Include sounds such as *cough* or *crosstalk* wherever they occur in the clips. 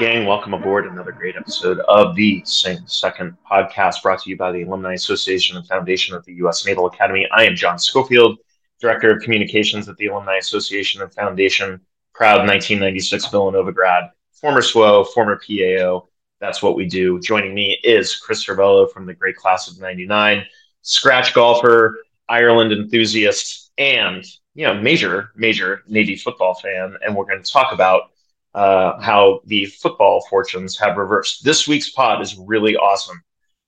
gang. Welcome aboard another great episode of the Sing Second podcast brought to you by the Alumni Association and Foundation of the U.S. Naval Academy. I am John Schofield, Director of Communications at the Alumni Association and Foundation, proud 1996 Villanova grad, former SWO, former PAO. That's what we do. Joining me is Chris Servello from the great class of 99, scratch golfer, Ireland enthusiast, and you know, major, major Navy football fan. And we're going to talk about uh, how the football fortunes have reversed. This week's pod is really awesome.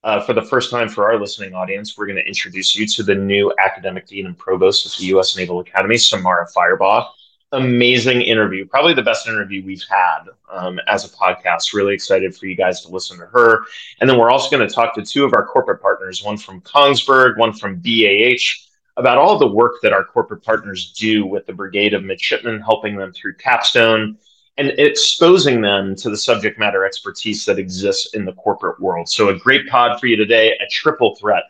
Uh, for the first time for our listening audience, we're going to introduce you to the new academic dean and provost of the U.S. Naval Academy, Samara Firebaugh. Amazing interview, probably the best interview we've had um, as a podcast. Really excited for you guys to listen to her. And then we're also going to talk to two of our corporate partners, one from Kongsberg, one from BAH, about all the work that our corporate partners do with the Brigade of Midshipmen, helping them through capstone and exposing them to the subject matter expertise that exists in the corporate world. So, a great pod for you today, a triple threat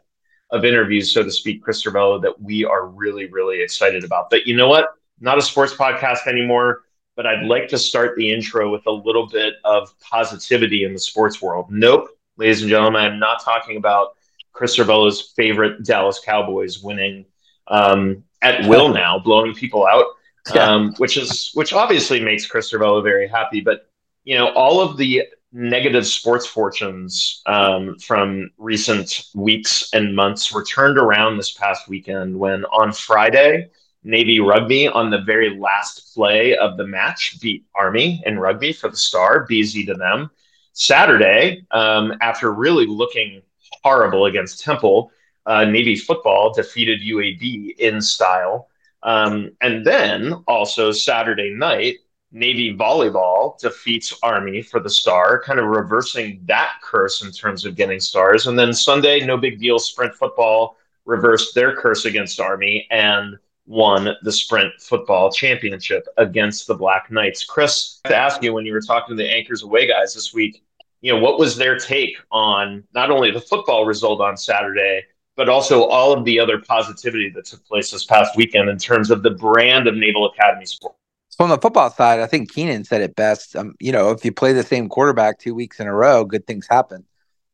of interviews, so to speak, Chris Servello, that we are really, really excited about. But you know what? Not a sports podcast anymore, but I'd like to start the intro with a little bit of positivity in the sports world. Nope, ladies and gentlemen, I'm not talking about Chris Servello's favorite Dallas Cowboys winning um, at will now, blowing people out yeah. um, which is which obviously makes Chris Servello very happy. But you know, all of the negative sports fortunes um, from recent weeks and months were turned around this past weekend when on Friday. Navy Rugby on the very last play of the match beat Army in rugby for the star, BZ to them. Saturday, um, after really looking horrible against Temple, uh, Navy football defeated UAB in style. Um, and then also Saturday night, Navy volleyball defeats Army for the star, kind of reversing that curse in terms of getting stars. And then Sunday, no big deal, sprint football reversed their curse against Army and won the sprint football championship against the Black Knights. Chris, to ask you when you were talking to the Anchors Away guys this week, you know, what was their take on not only the football result on Saturday, but also all of the other positivity that took place this past weekend in terms of the brand of Naval Academy sport. From the football side, I think Keenan said it best. Um, you know, if you play the same quarterback two weeks in a row, good things happen.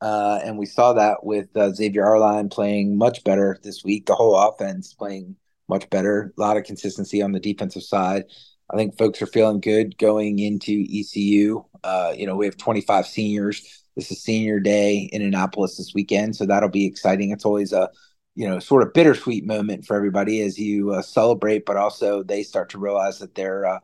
Uh, and we saw that with uh, Xavier Arline playing much better this week. The whole offense playing much better. A lot of consistency on the defensive side. I think folks are feeling good going into ECU. Uh, you know, we have 25 seniors this is senior day in Annapolis this weekend, so that'll be exciting. It's always a you know sort of bittersweet moment for everybody as you uh, celebrate, but also they start to realize that their uh,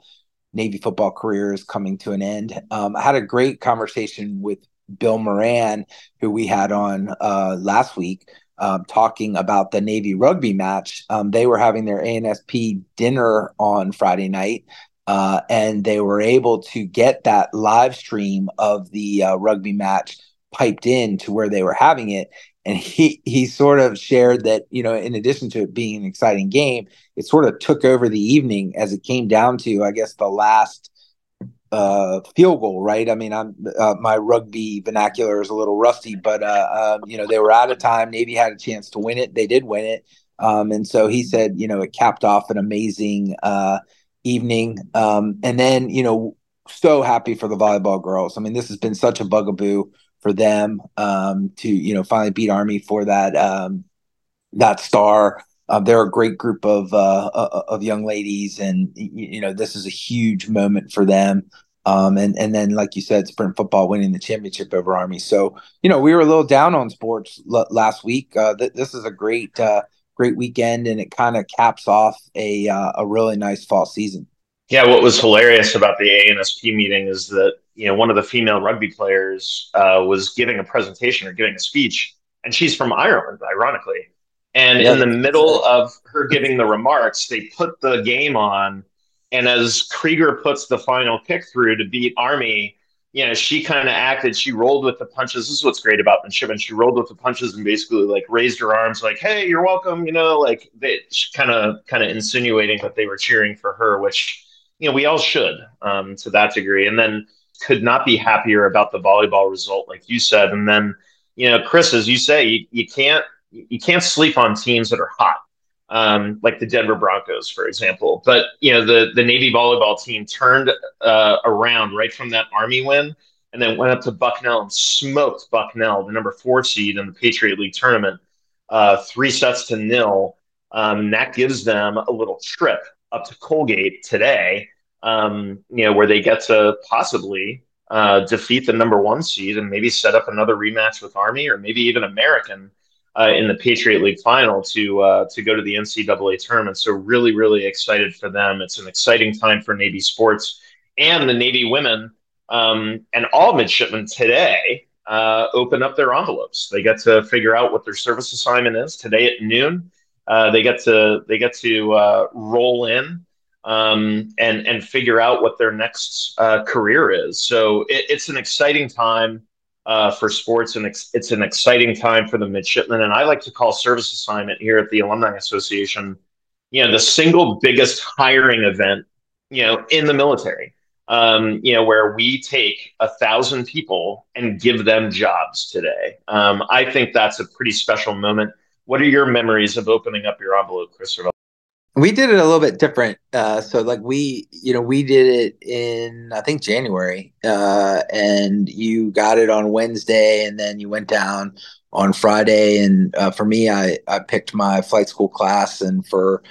Navy football career is coming to an end. Um, I had a great conversation with Bill Moran, who we had on uh, last week, um, talking about the Navy rugby match. Um, they were having their ANSP dinner on Friday night, uh, and they were able to get that live stream of the uh, rugby match piped in to where they were having it. And he he sort of shared that you know, in addition to it being an exciting game, it sort of took over the evening as it came down to, I guess, the last uh, field goal. Right? I mean, I'm uh, my rugby vernacular is a little rusty, but uh, um, you know, they were out of time. Navy had a chance to win it. They did win it. Um, and so he said, you know, it capped off an amazing uh, evening. Um, and then, you know, so happy for the volleyball girls. I mean, this has been such a bugaboo for them um, to, you know, finally beat Army for that um, that star. Uh, they're a great group of uh, uh, of young ladies, and you know, this is a huge moment for them. Um, and and then, like you said, sprint football winning the championship over Army. So, you know, we were a little down on sports l- last week. Uh, th- this is a great uh, great weekend, and it kind of caps off a uh, a really nice fall season. Yeah, what was hilarious about the ANSP meeting is that you know one of the female rugby players uh, was giving a presentation or giving a speech, and she's from Ireland, ironically. And yeah. in the middle of her giving the remarks, they put the game on, and as Krieger puts the final kick through to beat Army, you know, she kind of acted, she rolled with the punches. This is what's great about midshipmen. She rolled with the punches and basically like raised her arms, like, hey, you're welcome, you know, like they kind of kind of insinuating that they were cheering for her, which, you know, we all should um, to that degree. And then could not be happier about the volleyball result, like you said. And then, you know, Chris, as you say, you, you can't you can't sleep on teams that are hot, um, like the Denver Broncos, for example. But you know, the the Navy volleyball team turned uh, around right from that Army win, and then went up to Bucknell and smoked Bucknell, the number four seed in the Patriot League tournament, uh, three sets to nil. Um, that gives them a little trip up to Colgate today um, you know, where they get to possibly uh, defeat the number one seed and maybe set up another rematch with Army or maybe even American uh, in the Patriot League final to uh, to go to the NCAA tournament. So really, really excited for them. It's an exciting time for Navy sports and the Navy women um, and all midshipmen today. Uh, open up their envelopes. They get to figure out what their service assignment is today at noon. Uh, they get to they get to uh, roll in um, and and figure out what their next uh, career is. So it, it's an exciting time uh, for sports, and ex- it's an exciting time for the midshipmen. And I like to call service assignment here at the Alumni Association, you know, the single biggest hiring event, you know, in the military. Um, you know, where we take a thousand people and give them jobs today. Um, I think that's a pretty special moment. What are your memories of opening up your envelope, Christopher? We did it a little bit different. Uh, so like we, you know, we did it in I think January, uh, and you got it on Wednesday, and then you went down on Friday. And uh, for me, I I picked my flight school class, and for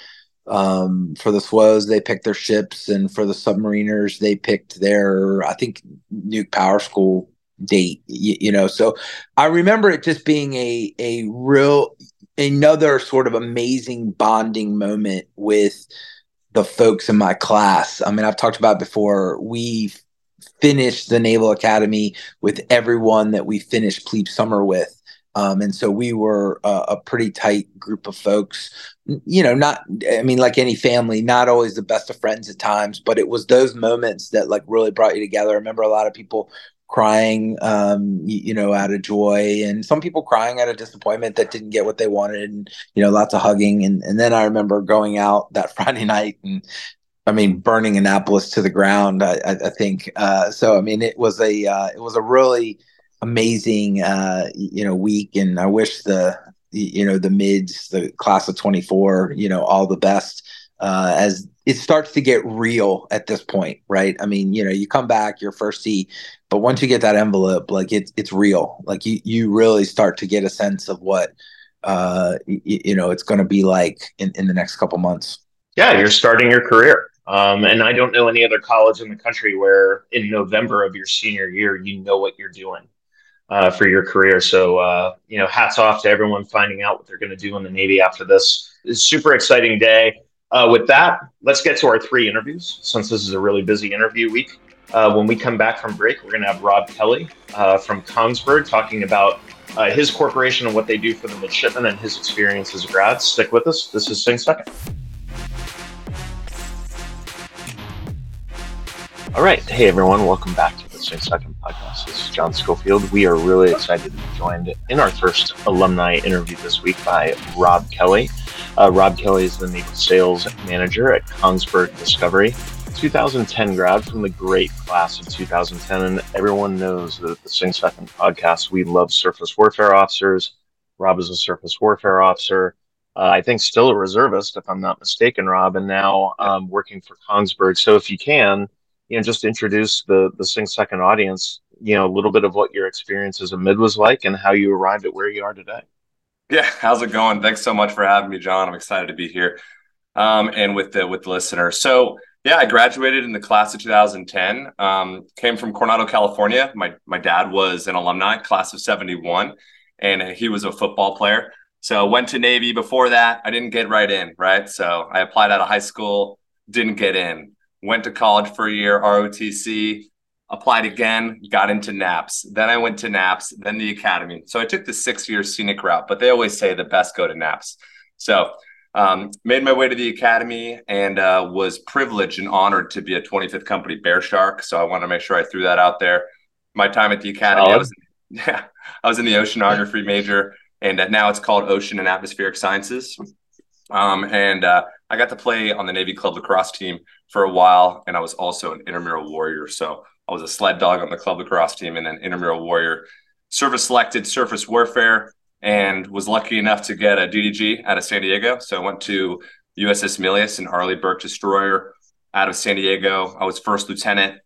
um, for the SWOs, they picked their ships, and for the submariners, they picked their I think nuke power school date. You, you know, so I remember it just being a a real another sort of amazing bonding moment with the folks in my class. I mean, I've talked about before. We finished the Naval Academy with everyone that we finished plebe summer with. Um, and so we were uh, a pretty tight group of folks. You know, not I mean, like any family, not always the best of friends at times, but it was those moments that like really brought you together. I remember a lot of people crying, um, you, know, out of joy, and some people crying out of disappointment that didn't get what they wanted, and you know, lots of hugging. And and then I remember going out that *laughs* Friday night and. I mean, burning Annapolis to the ground. I, I, I think uh, so. I mean, it was a uh, it was a really amazing uh, you know week, and I wish the you know the mids, the class of twenty four, you know, all the best uh, as it starts to get real at this point, right? I mean, you know, you come back your first seat, but once you get that envelope, like it's it's real. Like you you really start to get a sense of what uh you, you know it's going to be like in in the next couple months. Yeah, you're starting your career. Um, and I don't know any other college in the country where in November of your senior year you know what you're doing uh, for your career. So uh, you know, hats off to everyone finding out what they're going to do in the Navy after this. It's super exciting day. Uh, with that, let's get to our three interviews since this is a really busy interview week. Uh, when we come back from break, we're going to have Rob Kelly uh, from Kongsberg talking about uh, his corporation and what they do for the midshipmen and his experience as a grad. Stick with us. This is Sing Second. All right. Hey, everyone. Welcome back to the Sing Second podcast. This is John Schofield. We are really excited to be joined in our first alumni interview this week by Rob Kelly. Uh, Rob Kelly is the Naval Sales Manager at Kongsberg Discovery. 2010 grad from the great class of 2010, and everyone knows that at the Sing Second podcast, we love surface warfare officers. Rob is a surface warfare officer. Uh, I think still a reservist, if I'm not mistaken, Rob, and now um, working for Kongsberg. So if you can, you know, just introduce the the Sing Second audience, you know, a little bit of what your experience as a mid was like and how you arrived at where you are today. Yeah, how's it going? Thanks so much for having me, John. I'm excited to be here, um, and with the with the listener. So, yeah, I graduated in the class of 2010. Um, came from Coronado, California. My my dad was an alumni, class of 71, and he was a football player. So, went to Navy. Before that, I didn't get right in. Right, so I applied out of high school, didn't get in. Went to college for a year, ROTC applied again, got into NAPS. Then I went to NAPS, then the academy. So I took the six year scenic route, but they always say the best go to NAPS. So um, made my way to the academy and uh, was privileged and honored to be a 25th company bear shark. So I want to make sure I threw that out there. My time at the academy, I was, *laughs* yeah, I was in the oceanography major, and uh, now it's called Ocean and Atmospheric Sciences. Um, and uh, I got to play on the Navy Club lacrosse team for a while, and I was also an intramural warrior. So I was a sled dog on the club lacrosse team and an intramural warrior. Service selected surface warfare and was lucky enough to get a DDG out of San Diego. So I went to USS Milius and Arleigh Burke Destroyer out of San Diego. I was first lieutenant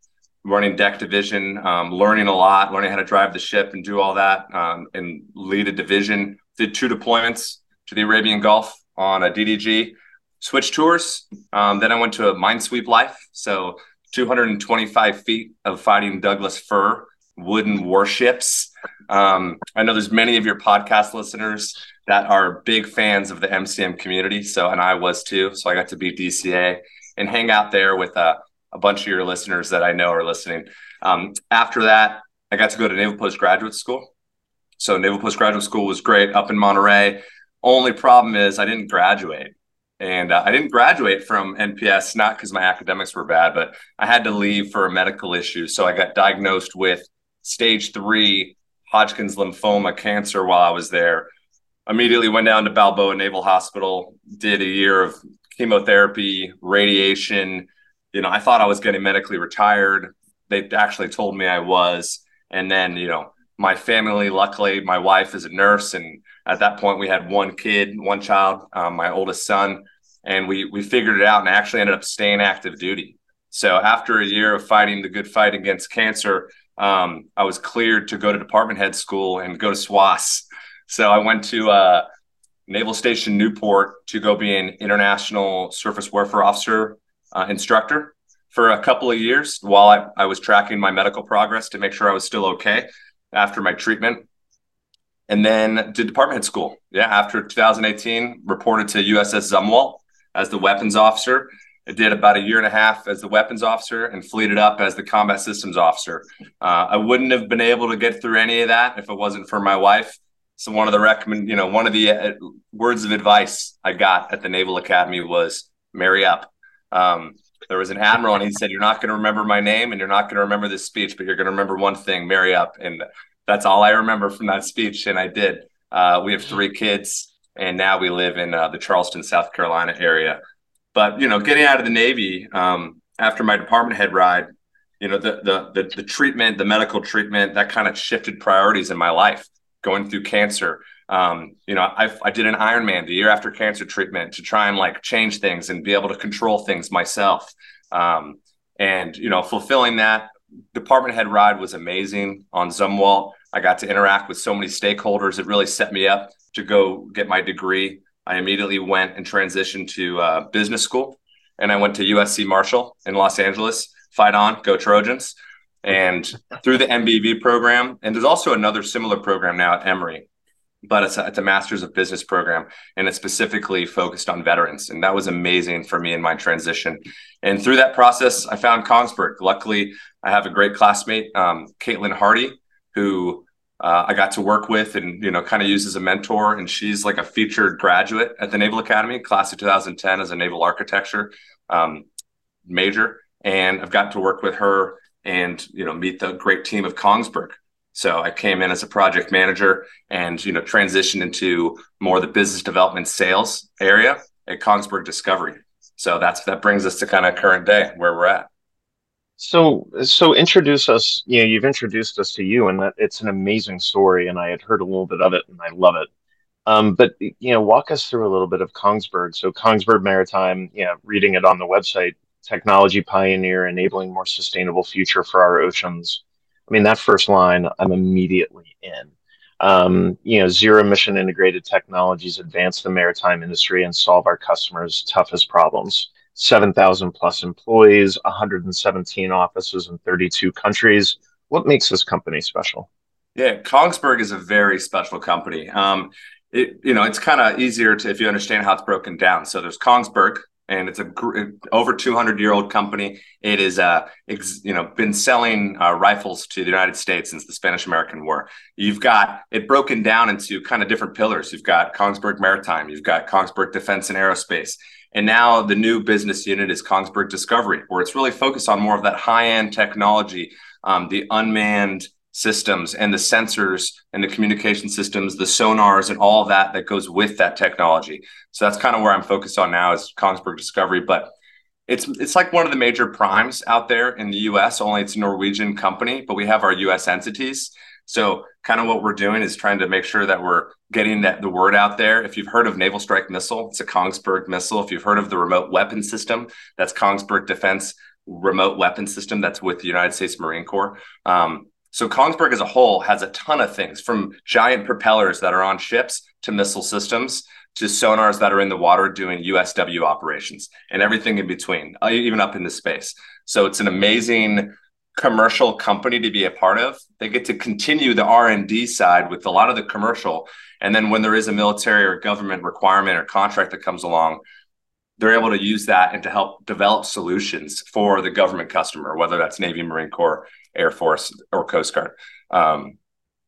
running deck division, um, learning a lot, learning how to drive the ship and do all that, um, and lead a division. Did two deployments to the Arabian Gulf on a DDG, switch tours. Um, then I went to a minesweep life. So 225 feet of fighting Douglas fir wooden warships. Um, I know there's many of your podcast listeners that are big fans of the MCM community. So, and I was too. So I got to be DCA and hang out there with a, a bunch of your listeners that I know are listening. Um, after that, I got to go to Naval Postgraduate School. So Naval Postgraduate School was great up in Monterey. Only problem is I didn't graduate. And uh, I didn't graduate from NPS, not because my academics were bad, but I had to leave for a medical issue. So I got diagnosed with stage three Hodgkin's lymphoma cancer while I was there. Immediately went down to Balboa Naval Hospital, did a year of chemotherapy, radiation. You know, I thought I was getting medically retired. They actually told me I was. And then, you know, my family, luckily, my wife is a nurse. And at that point, we had one kid, one child, um, my oldest son. And we, we figured it out and actually ended up staying active duty. So after a year of fighting the good fight against cancer, um, I was cleared to go to department head school and go to SWAS. So I went to uh, Naval Station Newport to go be an international surface warfare officer uh, instructor for a couple of years while I, I was tracking my medical progress to make sure I was still okay after my treatment. And then did department head school. Yeah, after 2018, reported to USS Zumwalt as the weapons officer. I did about a year and a half as the weapons officer and fleeted up as the combat systems officer. Uh, I wouldn't have been able to get through any of that if it wasn't for my wife. So one of the recommend, you know, one of the uh, words of advice I got at the Naval Academy was marry up. Um, there was an admiral, and he said, "You're not going to remember my name, and you're not going to remember this speech, but you're going to remember one thing: marry up." And that's all I remember from that speech, and I did. Uh, we have three kids, and now we live in uh, the Charleston, South Carolina area. But you know, getting out of the Navy um, after my department head ride, you know, the, the the the treatment, the medical treatment, that kind of shifted priorities in my life going through cancer. Um, you know, I, I did an Ironman the year after cancer treatment to try and like change things and be able to control things myself. Um, and you know, fulfilling that department head ride was amazing on Zumwalt. I got to interact with so many stakeholders. It really set me up to go get my degree. I immediately went and transitioned to uh, business school, and I went to USC Marshall in Los Angeles. Fight on, go Trojans! and through the MBV program. And there's also another similar program now at Emory, but it's a, it's a master's of business program and it's specifically focused on veterans. And that was amazing for me in my transition. And through that process, I found Kongsberg. Luckily, I have a great classmate, um, Caitlin Hardy, who uh, I got to work with and you know kind of use as a mentor. And she's like a featured graduate at the Naval Academy, class of 2010 as a naval architecture um, major. And I've got to work with her and you know meet the great team of Kongsberg. So I came in as a project manager and you know transitioned into more the business development sales area at Kongsberg Discovery. So that's that brings us to kind of current day where we're at. So so introduce us. You know, you've introduced us to you, and that it's an amazing story. And I had heard a little bit of it, and I love it. Um, but you know, walk us through a little bit of Kongsberg. So Kongsberg Maritime, you know, reading it on the website, technology pioneer enabling more sustainable future for our oceans. I mean, that first line, I'm immediately in. Um, you know, zero emission integrated technologies advance the maritime industry and solve our customers' toughest problems. 7,000 plus employees, 117 offices in 32 countries. What makes this company special? Yeah, Kongsberg is a very special company. Um, it, you know, it's kind of easier to if you understand how it's broken down. So there's Kongsberg, and it's a gr- over 200 year old company. It is, uh, ex- you know, been selling uh, rifles to the United States since the Spanish American War. You've got it broken down into kind of different pillars. You've got Kongsberg Maritime, you've got Kongsberg Defense and Aerospace, and now the new business unit is Kongsberg Discovery, where it's really focused on more of that high end technology, um, the unmanned systems and the sensors and the communication systems, the sonars and all that that goes with that technology. So that's kind of where I'm focused on now is Kongsberg Discovery. But it's it's like one of the major primes out there in the U.S. Only it's a Norwegian company, but we have our U.S. entities. So kind of what we're doing is trying to make sure that we're getting that the word out there. If you've heard of Naval Strike Missile, it's a Kongsberg missile. If you've heard of the remote weapon system, that's Kongsberg Defense remote weapon system that's with the United States Marine Corps. Um, so Kongsberg as a whole has a ton of things from giant propellers that are on ships to missile systems to sonars that are in the water doing USW operations and everything in between, uh, even up into space. So it's an amazing commercial company to be a part of. They get to continue the R&D side with a lot of the commercial and then when there is a military or government requirement or contract that comes along, they're able to use that and to help develop solutions for the government customer, whether that's Navy, Marine Corps, Air Force, or Coast Guard. Um,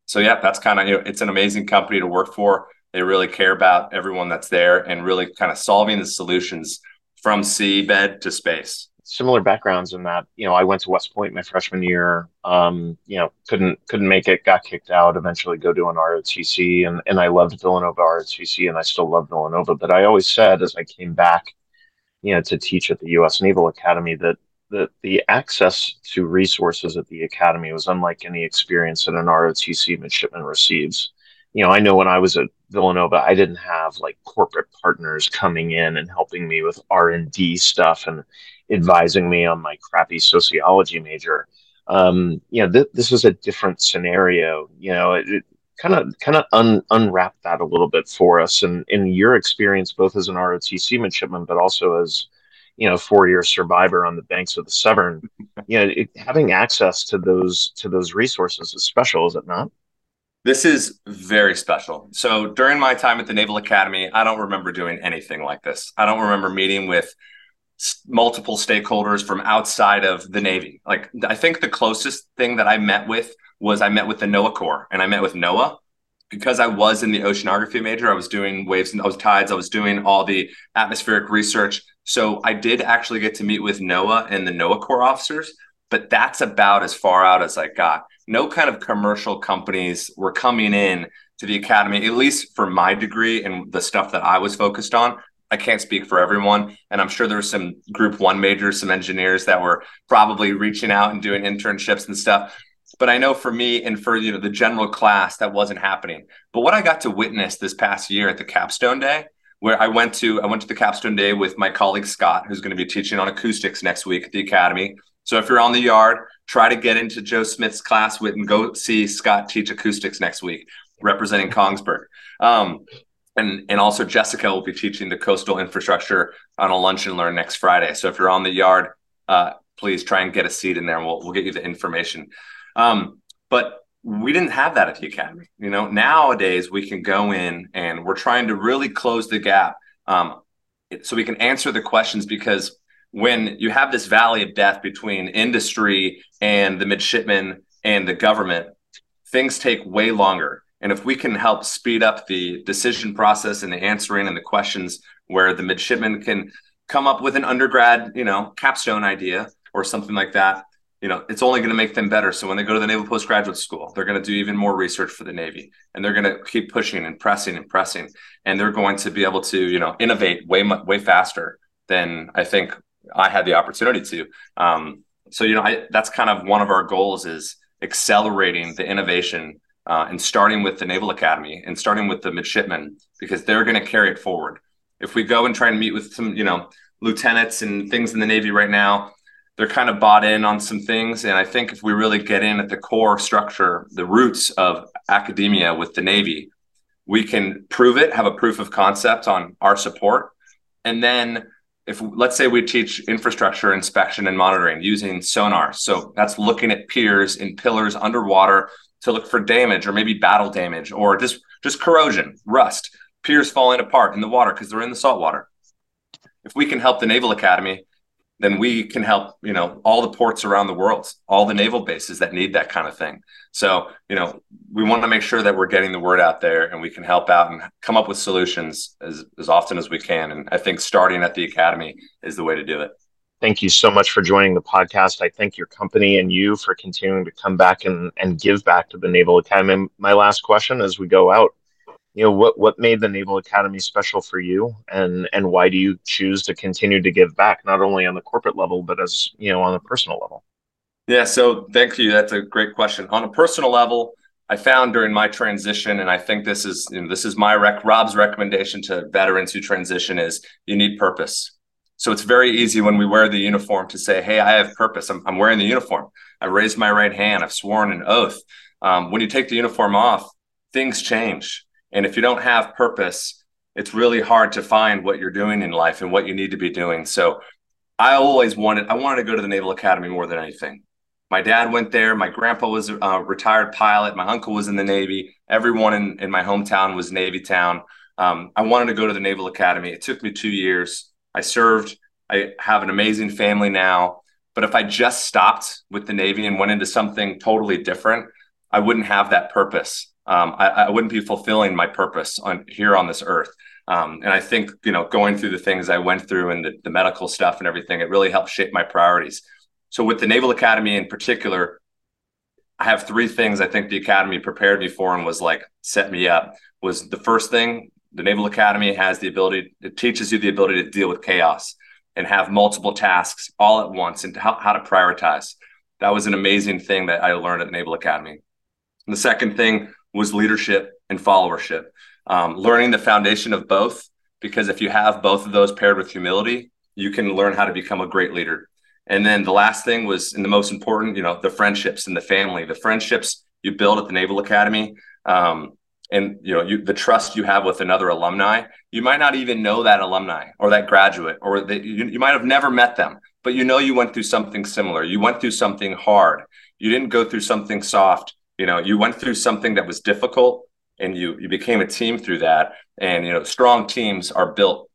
so yeah, that's kind of you know, it's an amazing company to work for. They really care about everyone that's there and really kind of solving the solutions from seabed to space. Similar backgrounds in that, you know, I went to West Point my freshman year. Um, you know, couldn't couldn't make it, got kicked out. Eventually, go to an ROTC, and and I loved Villanova ROTC, and I still love Villanova. But I always said, as I came back, you know, to teach at the U.S. Naval Academy, that the the access to resources at the academy was unlike any experience that an ROTC midshipman receives. You know, I know when I was at Villanova, I didn't have like corporate partners coming in and helping me with R and D stuff and advising me on my crappy sociology major. Um, you know, th- this was a different scenario. You know, it kind of kind of un- unwrap that a little bit for us, and in your experience, both as an ROTC midshipman, but also as you know four year survivor on the banks of the Severn, *laughs* you know, it, having access to those to those resources is special, is it not? This is very special. So during my time at the Naval Academy, I don't remember doing anything like this. I don't remember meeting with multiple stakeholders from outside of the Navy. Like I think the closest thing that I met with was I met with the NOAA Corps and I met with NOAA because I was in the oceanography major. I was doing waves and I was tides. I was doing all the atmospheric research. So I did actually get to meet with NOAA and the NOAA Corps officers, but that's about as far out as I got. No kind of commercial companies were coming in to the academy, at least for my degree and the stuff that I was focused on. I can't speak for everyone. And I'm sure there were some group one majors, some engineers that were probably reaching out and doing internships and stuff. But I know for me and for you know the general class that wasn't happening. But what I got to witness this past year at the capstone day where I went to I went to the capstone day with my colleague Scott, who's going to be teaching on acoustics next week at the academy. So if you're on the yard, try to get into Joe Smith's class with and go see Scott teach acoustics next week, representing Kongsberg. Um, and and also Jessica will be teaching the coastal infrastructure on a lunch and learn next Friday. So if you're on the yard, uh, please try and get a seat in there, and we'll we'll get you the information. Um, but we didn't have that at the academy. You know, nowadays we can go in and we're trying to really close the gap um, so we can answer the questions because when you have this valley of death between industry and the midshipmen and the government, things take way longer. And if we can help speed up the decision process and the answering and the questions where the midshipman can come up with an undergrad, you know, capstone idea or something like that, you know, it's only going to make them better. So when they go to the Naval Postgraduate School, they're going to do even more research for the Navy, and they're going to keep pushing and pressing and pressing, and they're going to be able to, you know, innovate way way faster than I think I had the opportunity to. Um, so you know, I, that's kind of one of our goals is accelerating the innovation uh, and starting with the Naval Academy and starting with the midshipmen because they're going to carry it forward. If we go and try and meet with some, you know, lieutenants and things in the Navy right now, they're kind of bought in on some things. And I think if we really get in at the core structure, the roots of academia with the Navy, we can prove it, have a proof of concept on our support. And then if let's say we teach infrastructure inspection and monitoring using sonar. So that's looking at piers and pillars underwater to look for damage or maybe battle damage or just just corrosion, rust, piers falling apart in the water because they're in the salt water. If we can help the Naval Academy then we can help you know all the ports around the world all the naval bases that need that kind of thing. So you know we want to make sure that we're getting the word out there and we can help out and come up with solutions as, as often as we can. And i think starting at the academy is the way to do it thank you so much for joining the podcast i thank your company and you for continuing to come back and, and give back to the naval academy my last question as we go out you know what what made the Naval Academy special for you, and and why do you choose to continue to give back not only on the corporate level but as you know on the personal level? Yeah, so thank you. That's a great question. On a personal level, I found during my transition, and I think this is you know, this is my rec Rob's recommendation to veterans who transition is you need purpose. So it's very easy when we wear the uniform to say, "Hey, I have purpose. I'm, I'm wearing the uniform. I raised my right hand. I've sworn an oath." Um, when you take the uniform off, things change and if you don't have purpose, it's really hard to find what you're doing in life and what you need to be doing. So I always wanted, I wanted to go to the Naval Academy more than anything. My dad went there. My grandpa was a retired pilot. My uncle was in the Navy. Everyone in, in my hometown was Navy town. Um, I wanted to go to the Naval Academy. It took me two years. I served. I have an amazing family now. But if I just stopped with the Navy and went into something totally different, I wouldn't have that purpose um, I, I, wouldn't be fulfilling my purpose on here on this earth. Um, and I think you know, going through the things I went through and the, the medical stuff and everything, it really helped shape my priorities. So with the Naval Academy in particular, I have three things I think the Academy prepared me for and was like set me up. Was the first thing the Naval Academy has the ability, it teaches you the ability to deal with chaos and have multiple tasks all at once and how, how to prioritize. That was an amazing thing that I learned at Naval Academy. And the second thing was leadership and followership. Um, learning the foundation of both, because if you have both of those paired with humility, you can learn how to become a great leader. And then the last thing was, and the most important, you know, the friendships and the family, the friendships you build at the Naval Academy, um, and you know, you, the trust you have with another alumni. You might not even know that alumni or that graduate, or that you, you might have never met them, but you know you went through something similar. You went through something hard. You didn't go through something soft you know you went through something that was difficult and you you became a team through that and you know strong teams are built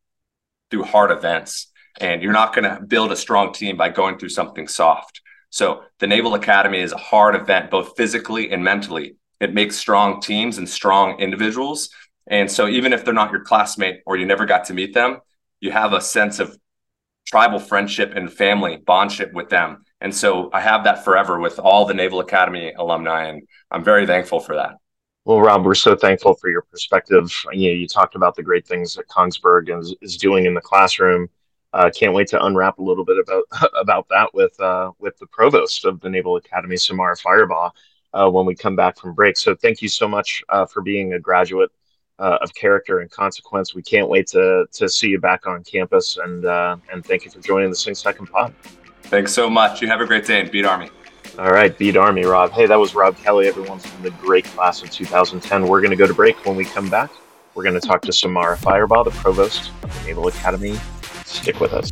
through hard events and you're not going to build a strong team by going through something soft so the naval academy is a hard event both physically and mentally it makes strong teams and strong individuals and so even if they're not your classmate or you never got to meet them you have a sense of tribal friendship and family bondship with them and so I have that forever with all the Naval Academy alumni, and I'm very thankful for that. Well, Rob, we're so thankful for your perspective. You know, you talked about the great things that Kongsberg is, is doing in the classroom. Uh, can't wait to unwrap a little bit about *laughs* about that with uh, with the provost of the Naval Academy, Samara Firebaugh, uh, when we come back from break. So, thank you so much uh, for being a graduate uh, of character and consequence. We can't wait to to see you back on campus, and uh, and thank you for joining the Sing Second Pod. Thanks so much. You have a great day and beat Army. All right, beat Army, Rob. Hey, that was Rob Kelly, everyone from the great class of 2010. We're going to go to break. When we come back, we're going to talk to Samara Firebaugh, the provost of the Naval Academy. Stick with us.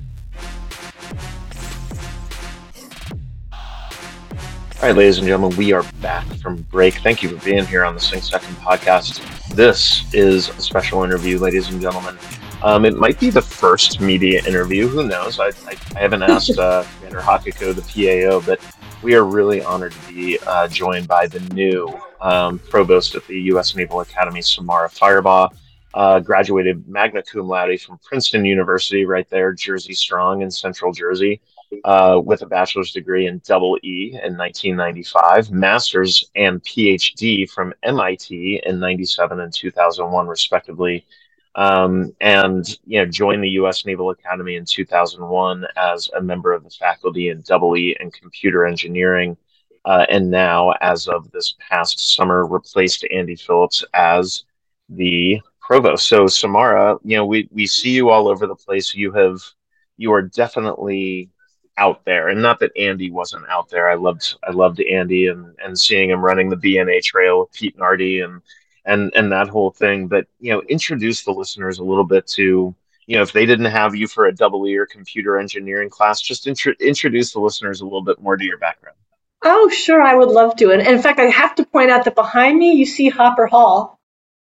All right, ladies and gentlemen, we are back from break. Thank you for being here on the Sing Second podcast. This is a special interview, ladies and gentlemen. Um, it might be the first media interview. Who knows? I, I, I haven't asked uh, *laughs* Commander Hakiko, the PAO, but we are really honored to be uh, joined by the new um, provost at the U.S. Naval Academy, Samara Firebaugh. Uh, graduated magna cum laude from Princeton University, right there, Jersey Strong in Central Jersey, uh, with a bachelor's degree in double E in 1995, master's and PhD from MIT in 97 and 2001, respectively um, and you know joined the U.S. Naval Academy in 2001 as a member of the faculty in Double E and Computer Engineering, uh, and now, as of this past summer, replaced Andy Phillips as the provost. So, Samara, you know, we we see you all over the place. You have you are definitely out there and not that andy wasn't out there i loved i loved andy and and seeing him running the B&A trail with pete nardi and and and that whole thing. But you know, introduce the listeners a little bit to you know if they didn't have you for a double E or computer engineering class, just intro- introduce the listeners a little bit more to your background. Oh, sure, I would love to. And, and in fact, I have to point out that behind me you see Hopper Hall,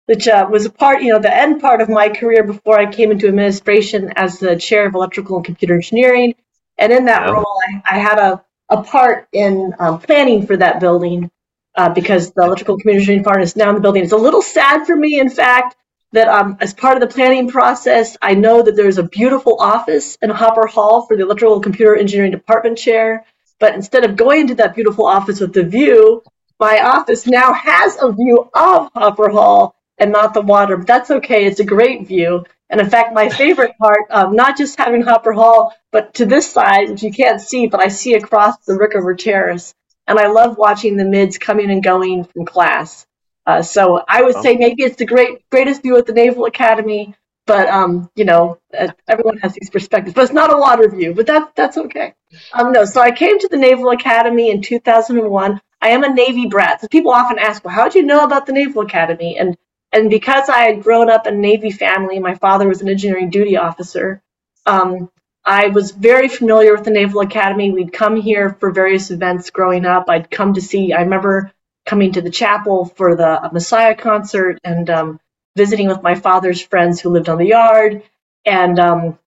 which uh, was a part, you know, the end part of my career before I came into administration as the chair of electrical and computer engineering. And in that yeah. role, I, I, had a, a part in um, planning for that building uh, because the electrical community part is now in the building. It's a little sad for me, in fact, that um, as part of the planning process, I know that there's a beautiful office in Hopper Hall for the electrical computer engineering department chair. But instead of going into that beautiful office with the view, my office now has a view of Hopper Hall and not the water, but that's okay. It's a great view. And in fact, my favorite part, um, not just having Hopper Hall, but to this side, which you can't see, but I see across the Rickover Terrace. And I love watching the mids coming and going from class. Uh, so I would say maybe it's the great greatest view at the Naval Academy, but um, you know, uh, everyone has these perspectives. But it's not a water view, but that that's okay. Um, no, so I came to the Naval Academy in 2001. I am a Navy brat. So people often ask, well, how did you know about the Naval Academy? And and because I had grown up in a Navy family, my father was an engineering duty officer. Um, I was very familiar with the Naval Academy. We'd come here for various events growing up. I'd come to see. I remember coming to the chapel for the Messiah concert and um, visiting with my father's friends who lived on the yard. And um,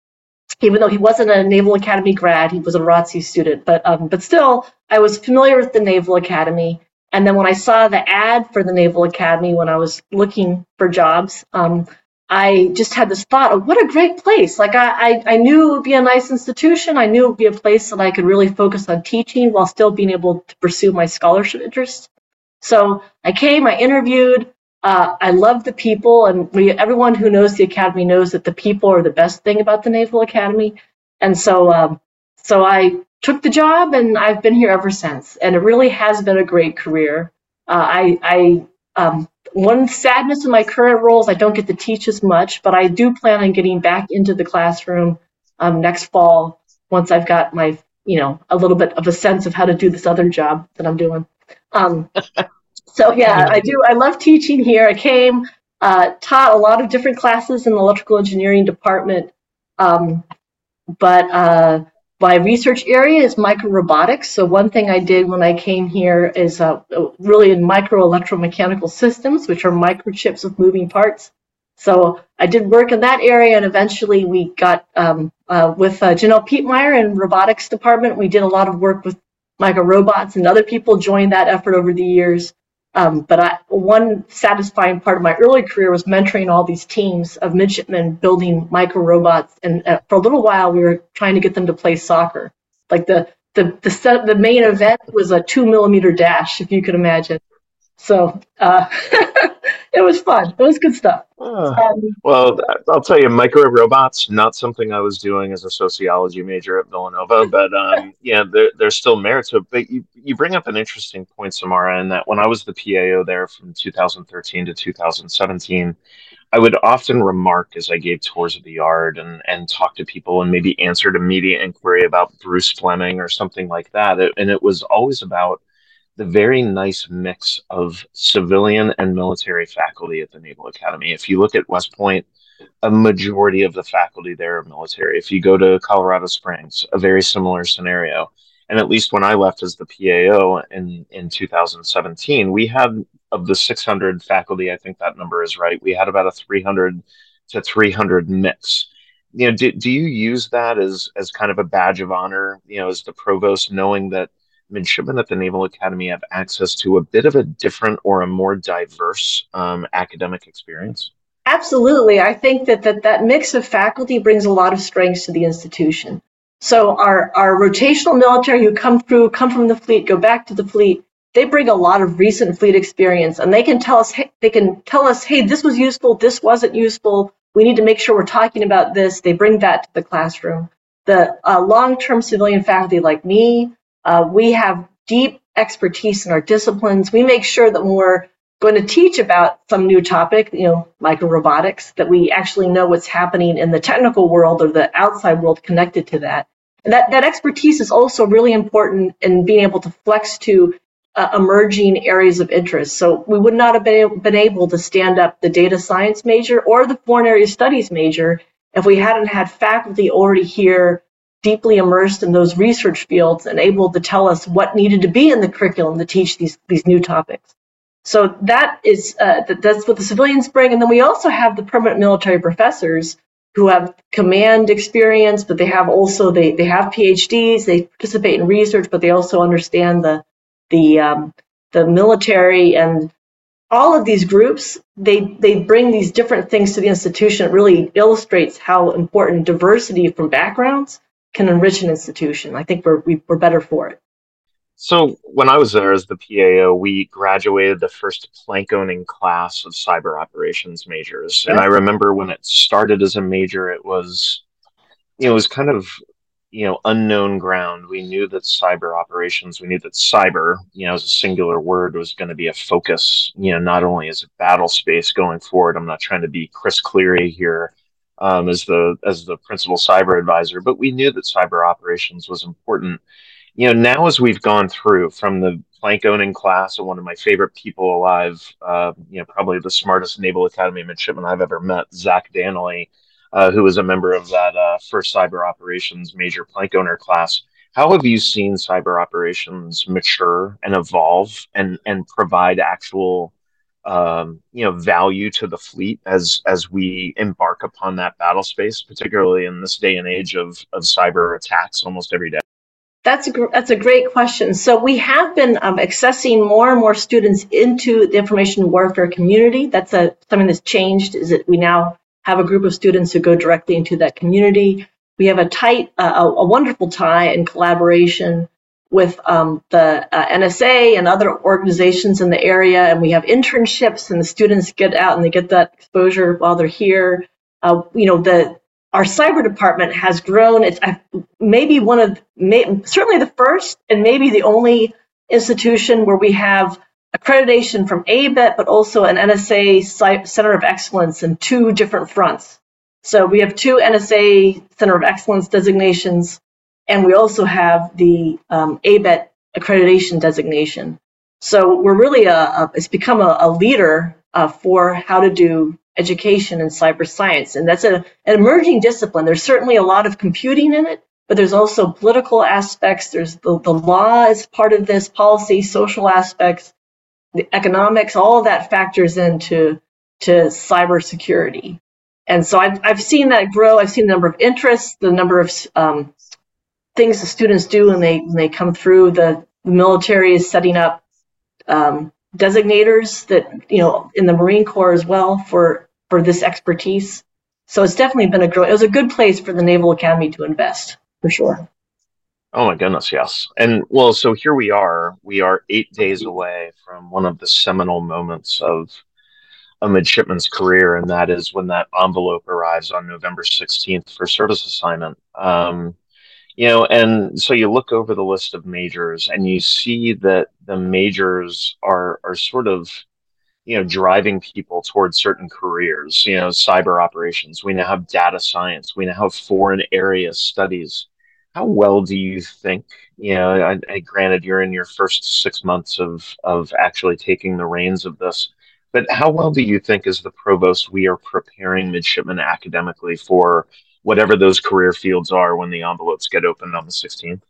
even though he wasn't a Naval Academy grad, he was a ROTC student. But um, but still, I was familiar with the Naval Academy. And then when I saw the ad for the Naval Academy when I was looking for jobs, um, I just had this thought of what a great place. Like I, I, I, knew it would be a nice institution. I knew it would be a place that I could really focus on teaching while still being able to pursue my scholarship interests. So I came, I interviewed, uh, I loved the people, and we, everyone who knows the academy knows that the people are the best thing about the Naval Academy. And so, um, so I took the job, and I've been here ever since. And it really has been a great career. Uh, I, I um, one sadness in my current role is I don't get to teach as much, but I do plan on getting back into the classroom um, next fall once I've got my, you know, a little bit of a sense of how to do this other job that I'm doing. Um, *laughs* so yeah, I do. I love teaching here. I came, uh, taught a lot of different classes in the electrical engineering department, um, but uh, my research area is microrobotics. So one thing I did when I came here is uh, really in micro electromechanical systems, which are microchips with moving parts. So I did work in that area, and eventually we got um, uh, with uh, Janelle Piepmeier in robotics department. We did a lot of work with micro robots, and other people joined that effort over the years. Um, but I, one satisfying part of my early career was mentoring all these teams of midshipmen building micro robots. And uh, for a little while, we were trying to get them to play soccer. Like the the the, set, the main event was a two millimeter dash, if you could imagine. So uh, *laughs* it was fun. It was good stuff. Uh, um, well, I'll tell you, micro robots not something I was doing as a sociology major at Villanova, *laughs* but um, yeah, there, there's still merit to it. But you, you bring up an interesting point, Samara, in that when I was the PAO there from 2013 to 2017, I would often remark as I gave tours of the yard and, and talk to people and maybe answered a media inquiry about Bruce Fleming or something like that. It, and it was always about the very nice mix of civilian and military faculty at the Naval Academy. If you look at West Point, a majority of the faculty there are military. If you go to Colorado Springs, a very similar scenario. And at least when I left as the PAO in, in 2017, we had of the 600 faculty, I think that number is right. We had about a 300 to 300 mix. You know, do, do you use that as as kind of a badge of honor? You know, as the provost, knowing that midshipmen at the Naval Academy have access to a bit of a different or a more diverse um, academic experience? Absolutely. I think that, that that mix of faculty brings a lot of strengths to the institution. So our, our rotational military who come through, come from the fleet, go back to the fleet, they bring a lot of recent fleet experience and they can tell us, hey, they can tell us, hey, this was useful, this wasn't useful. We need to make sure we're talking about this. They bring that to the classroom. The uh, long-term civilian faculty like me, uh, we have deep expertise in our disciplines. We make sure that when we're going to teach about some new topic, you know, micro robotics, that we actually know what's happening in the technical world or the outside world connected to that. And that, that expertise is also really important in being able to flex to uh, emerging areas of interest. So we would not have been, been able to stand up the data science major or the foreign area studies major if we hadn't had faculty already here deeply immersed in those research fields and able to tell us what needed to be in the curriculum to teach these, these new topics. So that is uh, that's what the civilians bring, and then we also have the permanent military professors who have command experience, but they have also they they have PhDs, they participate in research, but they also understand the the um, the military and all of these groups. They they bring these different things to the institution. It really illustrates how important diversity from backgrounds can enrich an institution. I think we're we, are we are better for it. So when I was there as the PAO, we graduated the first plank owning class of cyber operations majors. And I remember when it started as a major, it was, you know, it was kind of, you know, unknown ground. We knew that cyber operations, we knew that cyber, you know, as a singular word was going to be a focus, you know, not only as a battle space going forward. I'm not trying to be Chris Cleary here um, as the as the principal cyber advisor, but we knew that cyber operations was important you know, now as we've gone through from the plank owning class one of my favorite people alive, uh, you know, probably the smartest Naval Academy midshipman I've ever met, Zach Danley, uh, who was a member of that uh, first cyber operations major plank owner class. How have you seen cyber operations mature and evolve and and provide actual um, you know value to the fleet as as we embark upon that battle space, particularly in this day and age of of cyber attacks almost every day? That's a, that's a great question. So we have been um, accessing more and more students into the information warfare community. That's a, something that's changed is that we now have a group of students who go directly into that community. We have a tight, uh, a, a, wonderful tie and collaboration with um, the uh, NSA and other organizations in the area, and we have internships, and the students get out and they get that exposure while they're here. Uh, you know, the our cyber department has grown. It's maybe one of, may, certainly the first and maybe the only institution where we have accreditation from ABET, but also an NSA Center of Excellence in two different fronts. So we have two NSA Center of Excellence designations, and we also have the um, ABET accreditation designation. So we're really a, a it's become a, a leader uh, for how to do education in cyber science. And that's a, an emerging discipline. There's certainly a lot of computing in it, but there's also political aspects. There's the, the law is part of this, policy, social aspects, the economics, all of that factors into to cybersecurity. And so I've, I've seen that grow. I've seen the number of interests, the number of um, things the students do when they when they come through. The, military is setting up um, designators that you know in the Marine Corps as well for for this expertise. So it's definitely been a grow. It was a good place for the Naval Academy to invest for sure. Oh my goodness, yes. And well, so here we are. We are eight days away from one of the seminal moments of a midshipman's career, and that is when that envelope arrives on November 16th for service assignment. Um, you know and so you look over the list of majors and you see that the majors are are sort of you know driving people towards certain careers. You know cyber operations. We now have data science. We now have foreign area studies. How well do you think you know I, I, granted you're in your first six months of of actually taking the reins of this but how well do you think as the provost we are preparing midshipmen academically for whatever those career fields are when the envelopes get opened on the 16th?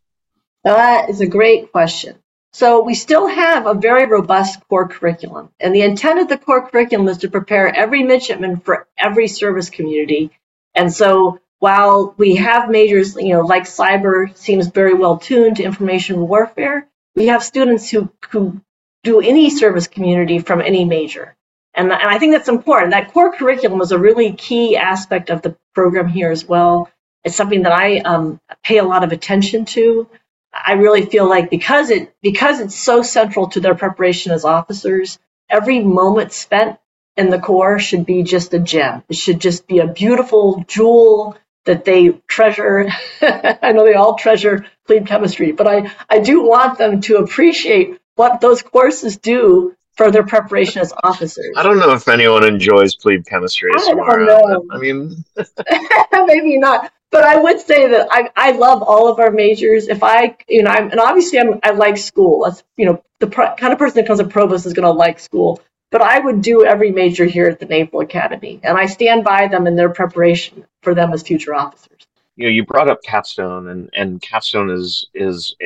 That is a great question. So we still have a very robust core curriculum. And the intent of the core curriculum is to prepare every midshipman for every service community. And so while we have majors, you know, like cyber seems very well tuned to information warfare, we have students who, who do any service community from any major. And, and I think that's important. That core curriculum is a really key aspect of the program here as well. It's something that I um, pay a lot of attention to. I really feel like because it because it's so central to their preparation as officers, every moment spent in the core should be just a gem. It should just be a beautiful jewel that they treasure. *laughs* I know they all treasure plebe chemistry, but I, I do want them to appreciate what those courses do for their preparation as officers. I don't know if anyone enjoys plebe chemistry. I don't know. I mean, *laughs* maybe not. But I would say that I, I love all of our majors. If I, you know, I'm, and obviously I'm, I like school. That's, you know, the pro, kind of person that comes to provost is going to like school. But I would do every major here at the Naval Academy, and I stand by them in their preparation for them as future officers. You know, you brought up capstone, and and capstone is is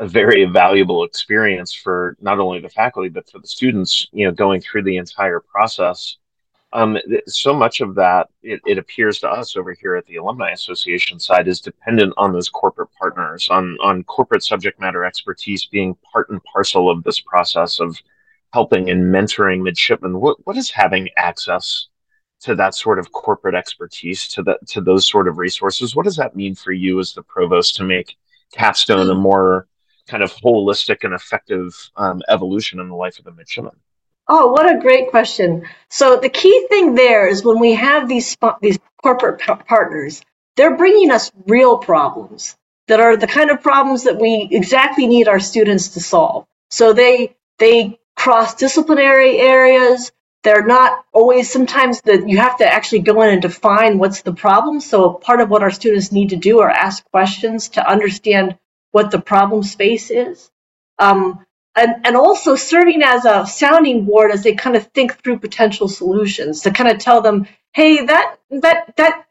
a very valuable experience for not only the faculty but for the students you know going through the entire process. Um, so much of that it, it, appears to us over here at the alumni association side is dependent on those corporate partners on on corporate subject matter expertise being part and parcel of this process of helping and mentoring midshipmen. What, what is having access to that sort of corporate expertise to that to those sort of resources? What does that mean for you as the provost to make capstone a more kind of holistic and effective um, evolution in the life of the midshipman? Oh, what a great question. So the key thing there is when we have these these corporate p- partners, they're bringing us real problems that are the kind of problems that we exactly need our students to solve. So they they cross disciplinary areas. They're not always sometimes that you have to actually go in and define what's the problem. So part of what our students need to do are ask questions to understand what the problem space is. Um, and, and also serving as a sounding board as they kind of think through potential solutions to kind of tell them, hey, that that that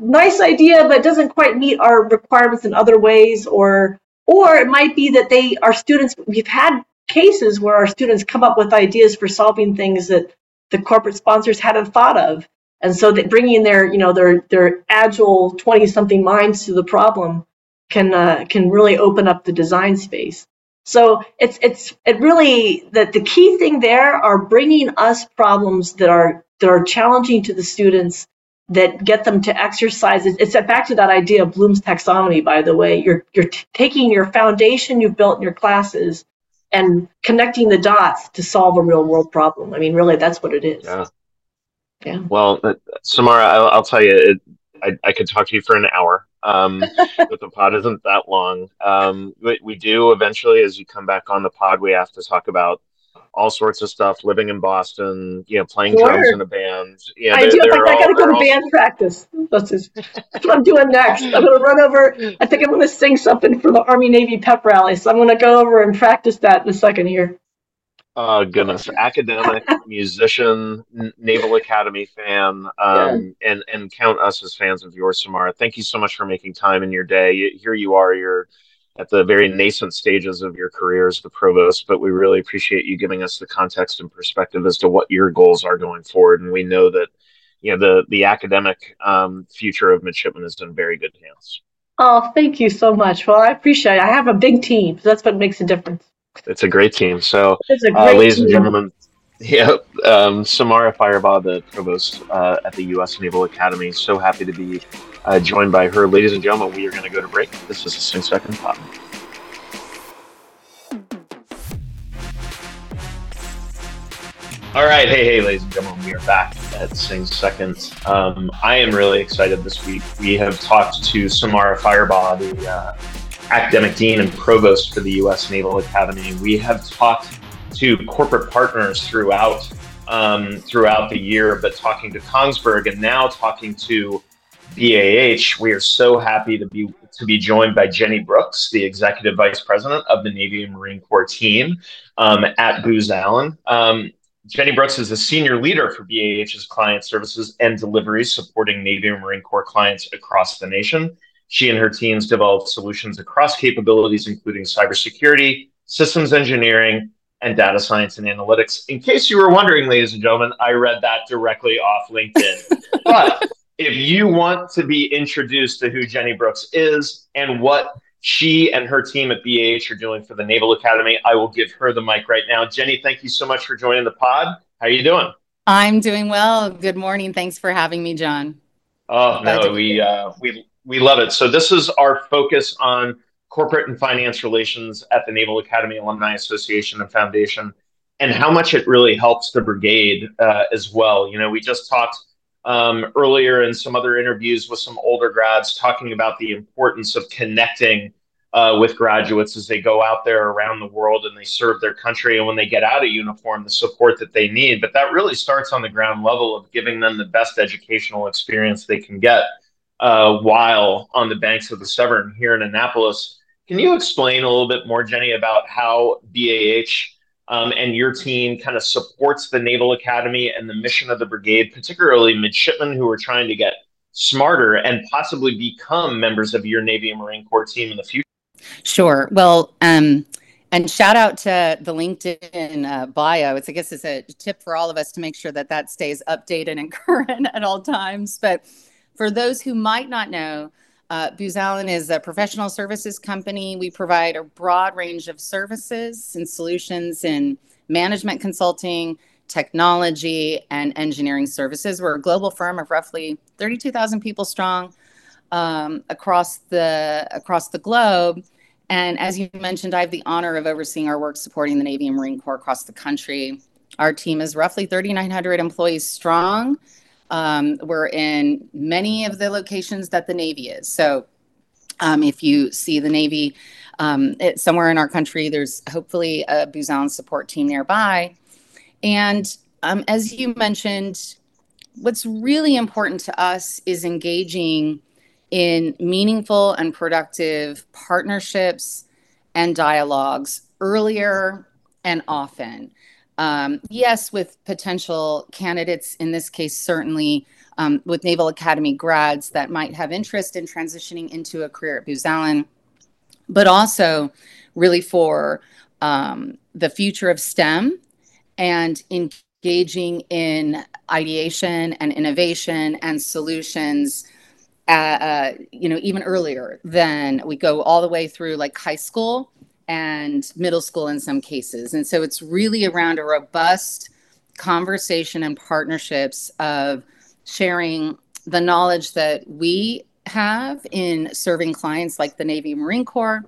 nice idea, but doesn't quite meet our requirements in other ways, or or it might be that they our students we've had cases where our students come up with ideas for solving things that the corporate sponsors hadn't thought of, and so that bringing their you know their their agile twenty something minds to the problem can uh, can really open up the design space. So it's it's it really that the key thing there are bringing us problems that are that are challenging to the students that get them to exercise. It's back to that idea of Bloom's taxonomy. By the way, you're you're t- taking your foundation you've built in your classes and connecting the dots to solve a real world problem. I mean, really, that's what it is. Yeah. Yeah. Well, uh, Samara, I'll, I'll tell you, it, I, I could talk to you for an hour um, *laughs* but the pod isn't that long. Um, we, we do eventually, as you come back on the pod, we have to talk about all sorts of stuff. Living in Boston, you know, playing sure. drums in a band. Yeah, I do. In fact, I got to go to band practice. That's, just, that's what I'm doing next. I'm going to run over. I think I'm going to sing something for the Army Navy pep rally. So I'm going to go over and practice that in a second here. Oh goodness, academic, *laughs* musician, Naval Academy fan, um, yeah. and and count us as fans of yours, Samara. Thank you so much for making time in your day. Here you are, you're at the very nascent stages of your career as the provost, but we really appreciate you giving us the context and perspective as to what your goals are going forward. And we know that you know the the academic um, future of midshipmen is in very good hands. Oh, thank you so much. Well, I appreciate it. I have a big team, so that's what makes a difference. It's a great team. So, uh, ladies team. and gentlemen, *laughs* yeah, um, Samara Firebaugh, the provost uh, at the U.S. Naval Academy. So happy to be uh, joined by her. Ladies and gentlemen, we are going to go to break. This is a Sing Second Pod. All right, hey, hey, ladies and gentlemen, we are back at Sing Second. Um, I am really excited this week. We have talked to Samara Firebaugh, the uh, academic dean and provost for the U.S. Naval Academy. We have talked to corporate partners throughout um, throughout the year, but talking to Kongsberg and now talking to BAH, we are so happy to be to be joined by Jennie Brooks, the executive vice president of the Navy and Marine Corps team um, at Booz Allen. Um, Jennie Brooks is a senior leader for BAH's client services and delivery, supporting Navy and Marine Corps clients across the nation. She and her teams developed solutions across capabilities, including cybersecurity, systems engineering, and data science and analytics. In case you were wondering, ladies and gentlemen, I read that directly off LinkedIn. *laughs* but if you want to be introduced to who Jennie Brooks is and what she and her team at BAH are doing for the Naval Academy, I will give her the mic right now. Jennie, thank you so much for joining the pod. How are you doing? I'm doing well. Good morning. Thanks for having me, John. Oh no, we uh, we we love it. So this is our focus on corporate and finance relations at the Naval Academy Alumni Association and Foundation, and how much it really helps the brigade uh, as well. You know, we just talked um, earlier in some other interviews with some older grads talking about the importance of connecting uh, with graduates as they go out there around the world and they serve their country. And when they get out of uniform, the support that they need. But that really starts on the ground level of giving them the best educational experience they can get uh, while on the banks of the Severn here in Annapolis. Can you explain a little bit more, Jennie, about how BAH um, and your team kind of supports the Naval Academy and the mission of the brigade, particularly midshipmen who are trying to get smarter and possibly become members of your Navy and Marine Corps team in the future? Sure. Well, um, and shout out to the LinkedIn uh, bio. It's, I guess, it's a tip for all of us to make sure that that stays updated and *laughs* current at all times. But for those who might not know, uh, Booz Allen is a professional services company. We provide a broad range of services and solutions in management consulting, technology, and engineering services. We're a global firm of roughly 32,000 people strong um, across the across the globe, And as you mentioned, I have the honor of overseeing our work supporting the Navy and Marine Corps across the country. Our team is roughly 3,900 employees strong. Um, we're in many of the locations that the Navy is. So um, if you see the Navy um, it, somewhere in our country, there's hopefully a Allen support team nearby. And um, as you mentioned, what's really important to us is engaging in meaningful and productive partnerships and dialogues earlier and often. Um, yes, with potential candidates, in this case, certainly um, with Naval Academy grads that might have interest in transitioning into a career at Booz Allen, but also really for um, the future of STEM and engaging in ideation and innovation and solutions uh, you know even earlier than we go all the way through like high school and middle school in some cases. And so it's really around a robust conversation and partnerships of sharing the knowledge that we have in serving clients like the navy marine corps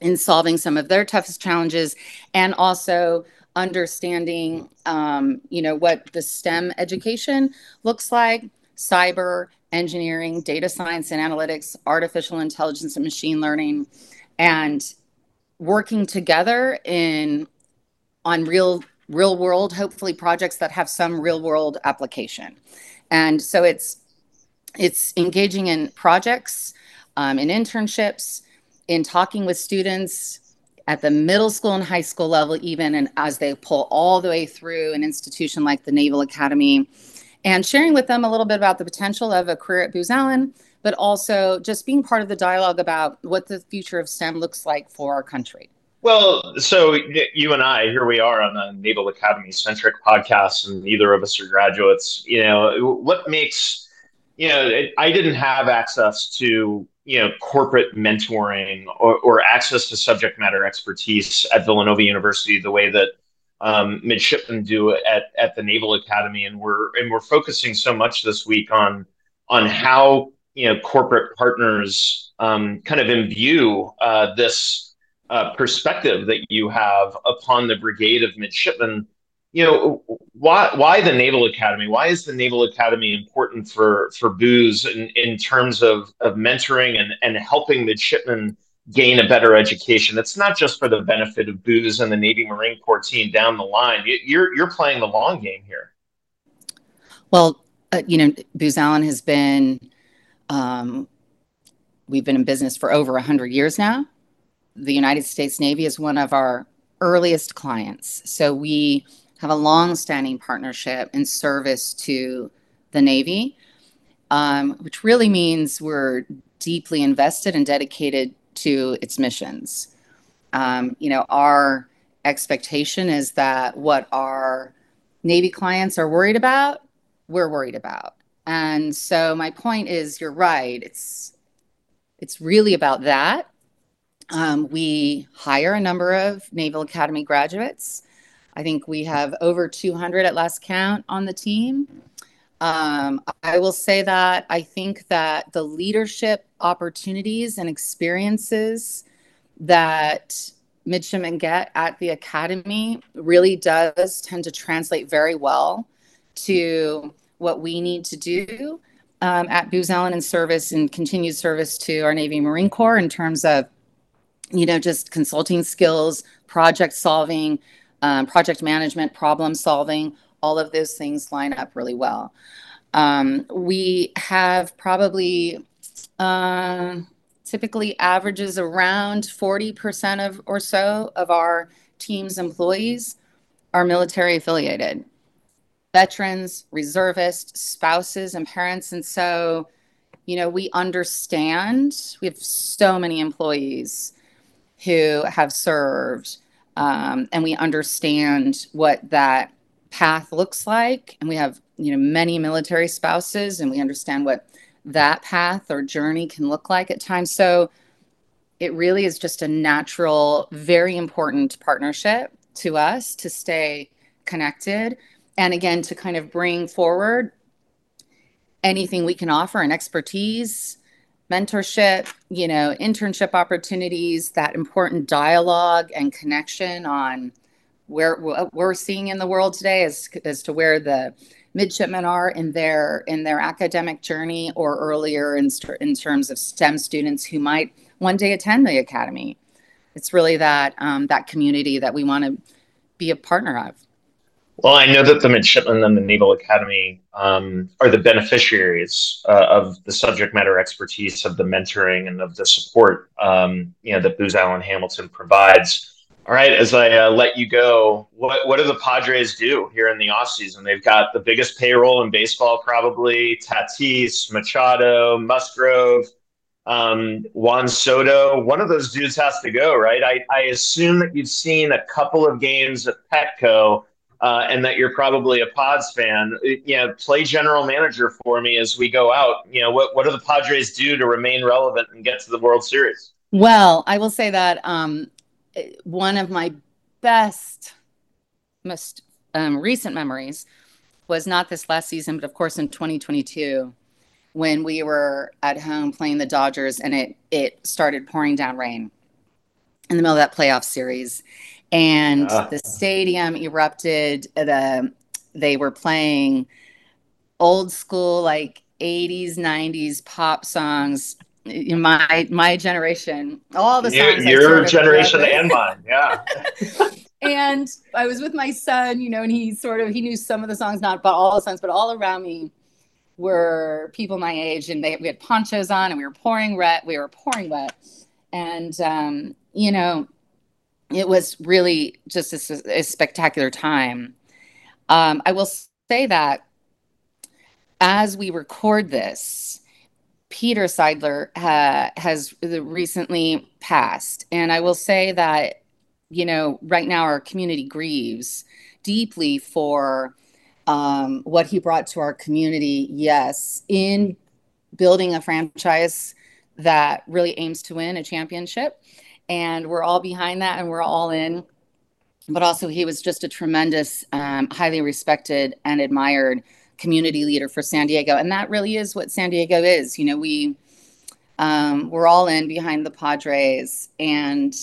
in solving some of their toughest challenges and also understanding um, you know what the stem education looks like cyber engineering data science and analytics artificial intelligence and machine learning and working together in on real real world hopefully projects that have some real world application. And so it's it's engaging in projects um, in internships in talking with students at the middle school and high school level, even and as they pull all the way through an institution like the Naval Academy, and sharing with them a little bit about the potential of a career at Booz Allen, but also just being part of the dialogue about what the future of STEM looks like for our country. Well, so you and I, here we are on a Naval Academy centric podcast, and neither of us are graduates. You know, what makes, you know, it, I didn't have access to you know corporate mentoring or, or access to subject matter expertise at Villanova University the way that um, midshipmen do at, at the Naval Academy, and we're and we're focusing so much this week on on how you know corporate partners um, kind of imbue uh, this uh, perspective that you have upon the brigade of midshipmen you know why why the Naval Academy? Why is the Naval Academy important for for Booz in, in terms of of mentoring and and helping midshipmen gain a better education? It's not just for the benefit of Booz and the Navy Marine Corps team down the line. You're you're playing the long game here. Well, uh, you know, Booz Allen has been. Um, we've been in business for over 100 years now. The United States Navy is one of our earliest clients. So we have a long-standing partnership and service to the Navy, um, which really means we're deeply invested and dedicated to its missions. Um, you know, our expectation is that what our Navy clients are worried about, we're worried about. And so my point is, you're right. It's it's really about that. Um, we hire a number of Naval Academy graduates. I think we have over 200 at last count on the team. Um, I will say that I think that the leadership opportunities and experiences that midshipmen get at the academy really does tend to translate very well to what we need to do um, at Booz Allen in service and continued service to our Navy Marine Corps in terms of, you know, just consulting skills, project solving, um, project management, problem solving, all of those things line up really well. Um, we have probably uh, typically averages around 40% of or so of our team's employees are military affiliated veterans reservists spouses and parents. And so you know we understand we have so many employees who have served um, and we understand what that path looks like. And we have you know many military spouses and we understand what that path or journey can look like at times. So it really is just a natural very important partnership to us to stay connected and again to kind of bring forward anything we can offer and expertise mentorship, you know, internship opportunities, that important dialogue and connection on where what we're seeing in the world today as as to where the midshipmen are in their in their academic journey or earlier in, in terms of STEM students who might one day attend the academy. It's really that um, that community that we want to be a partner of. Well, I know that the midshipmen and the Naval Academy um, are the beneficiaries uh, of the subject matter expertise of the mentoring and of the support um, you know that Booz Allen Hamilton provides. All right, as I uh, let you go, what, what do the Padres do here in the offseason? They've got the biggest payroll in baseball, probably Tatis, Machado, Musgrove, um, Juan Soto. One of those dudes has to go, right? I, I assume that you've seen a couple of games at Petco uh, and that you're probably a Pods fan. You know, play general manager for me as we go out. You know, what, what do the Padres do to remain relevant and get to the World Series? Well, I will say that um, one of my best, most um, recent memories was not this last season, but of course in 2022 when we were at home playing the Dodgers and it it started pouring down rain in the middle of that playoff series, and uh. the stadium erupted. The they were playing old school like 80s 90s pop songs my my generation, all the songs. You, your generation and mine, yeah. *laughs* and I was with my son, you know, and he sort of he knew some of the songs, not but all the songs, but all around me were people my age, and they we had ponchos on, and we were pouring wet. We were pouring wet, and um, you know, it was really just a, a spectacular time. Um, I will say that as we record this Peter Seidler ha, has recently passed. And I will say that, you know, right now our community grieves deeply for um, what he brought to our community, yes, in building a franchise that really aims to win a championship. And we're all behind that and we're all in. But also, he was just a tremendous, um, highly respected and admired community leader for San Diego. And that really is what San Diego is. You know, we um, we're all in behind the Padres, and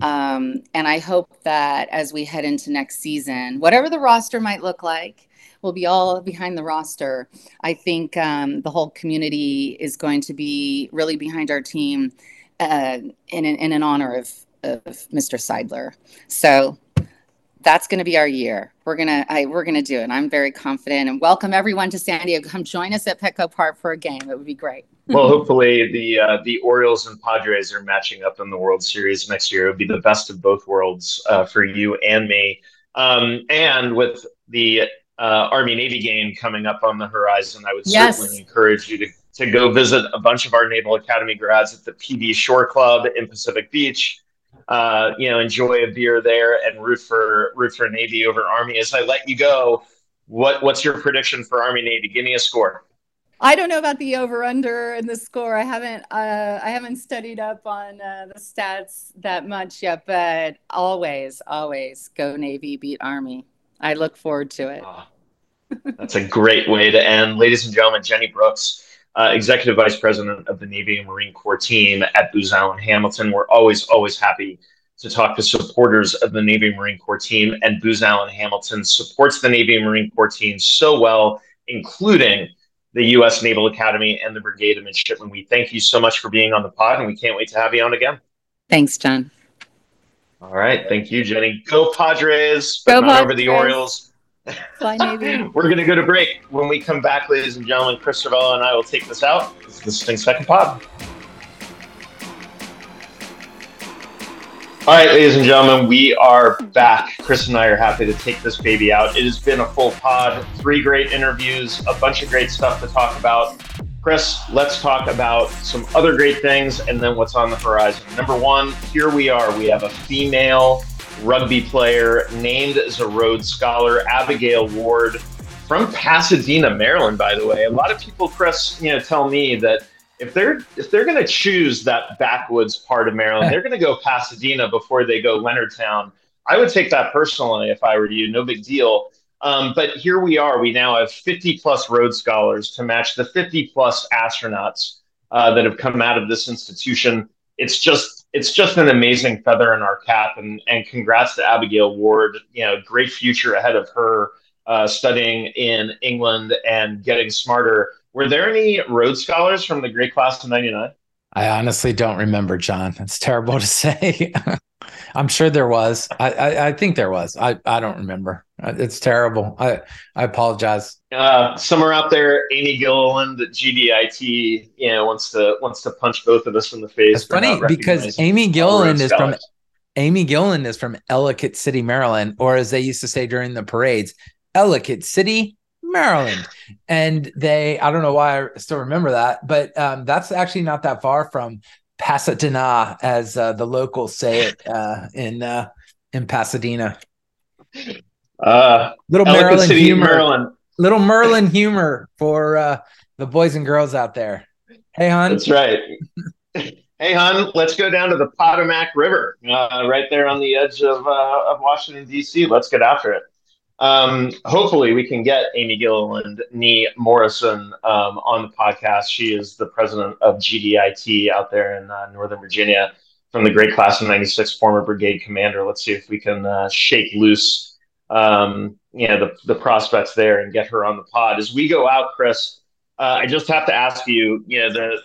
um, and I hope that as we head into next season, whatever the roster might look like, we'll be all behind the roster. I think um, the whole community is going to be really behind our team uh, in, in an honor of, of Mr. Seidler. So that's going to be our year. We're gonna I, we're gonna do it. I'm very confident and welcome everyone to San Diego. Come join us at Petco Park for a game. It would be great. well, hopefully the uh, the Orioles and Padres are matching up in the World Series next year. It would be the best of both worlds uh, for you and me. Um, and with the uh, Army Navy game coming up on the horizon, I would yes. certainly encourage you to to go visit a bunch of our Naval Academy grads at the PB Shore Club in Pacific Beach uh, you know, enjoy a beer there and root for root for Navy over Army. As I let you go, what what's your prediction for Army Navy? Give me a score. I don't know about the over under and the score. I haven't uh, I haven't studied up on uh, the stats that much yet, but always always go Navy beat Army. I look forward to it. Oh, that's a great way to end, ladies and gentlemen. Jennie Brooks uh, Executive Vice President of the Navy and Marine Corps team at Booz Allen Hamilton. We're always, always happy to talk to supporters of the Navy and Marine Corps team, and Booz Allen Hamilton supports the Navy and Marine Corps team so well, including the U.S. Naval Academy and the Brigade of Midshipmen. We thank you so much for being on the pod, and we can't wait to have you on again. Thanks, John. All right. Thank you, Jennie. Go Padres, but Go not Padres. over the Orioles. Navy. We're going to go to break. When we come back, ladies and gentlemen, Chris Servello and I will take this out. This is the Second Pod. All right, ladies and gentlemen, we are back. Chris and I are happy to take this baby out. It has been a full pod, three great interviews, a bunch of great stuff to talk about. Chris, let's talk about some other great things and then what's on the horizon. Number one, here we are. We have a female rugby player named as a Rhodes Scholar, Abigail Ward from Pasadena, Maryland. By the way, a lot of people, Chris, you know, tell me that if they're if they're going to choose that backwoods part of Maryland, they're going to go Pasadena before they go Leonardtown. I would take that personally if I were you. No big deal. Um, but here we are. We now have 50 plus Rhodes Scholars to match the 50 plus astronauts uh, that have come out of this institution. It's just it's just an amazing feather in our cap, and and congrats to Abigail Ward. You know, great future ahead of her uh, studying in England and getting smarter. Were there any Rhodes Scholars from the great class of '99? I honestly don't remember, John. It's terrible to say. *laughs* I'm sure there was. I, I, I, think there was. I, I don't remember. Uh, it's terrible. I I apologize. Uh, somewhere out there, Amy Gilliland at GDIT, you know, wants to wants to punch both of us in the face. It's funny because Amy Gilliland is from Amy Gilliland is from Ellicott City, Maryland, or as they used to say during the parades, Ellicott City, Maryland. And they, I don't know why I still remember that, but um, that's actually not that far from Pasadena, as uh, the locals say it uh, in uh, in Pasadena. Uh, little Maryland City, humor, Maryland. little Merlin humor for uh, the boys and girls out there. Hey, hon. That's right. hey, hon, let's go down to the Potomac River, uh, right there on the edge of uh, of Washington D.C. Let's get after it. Um, hopefully, we can get Amy Gilliland, Nee Morrison um, on the podcast. She is the president of GDIT out there in uh, Northern Virginia from the great class of 96, former brigade commander. Let's see if we can uh, shake loose um, you know, the, the prospects there and get her on the pod. As we go out, Chris, uh, I just have to ask you, you know, the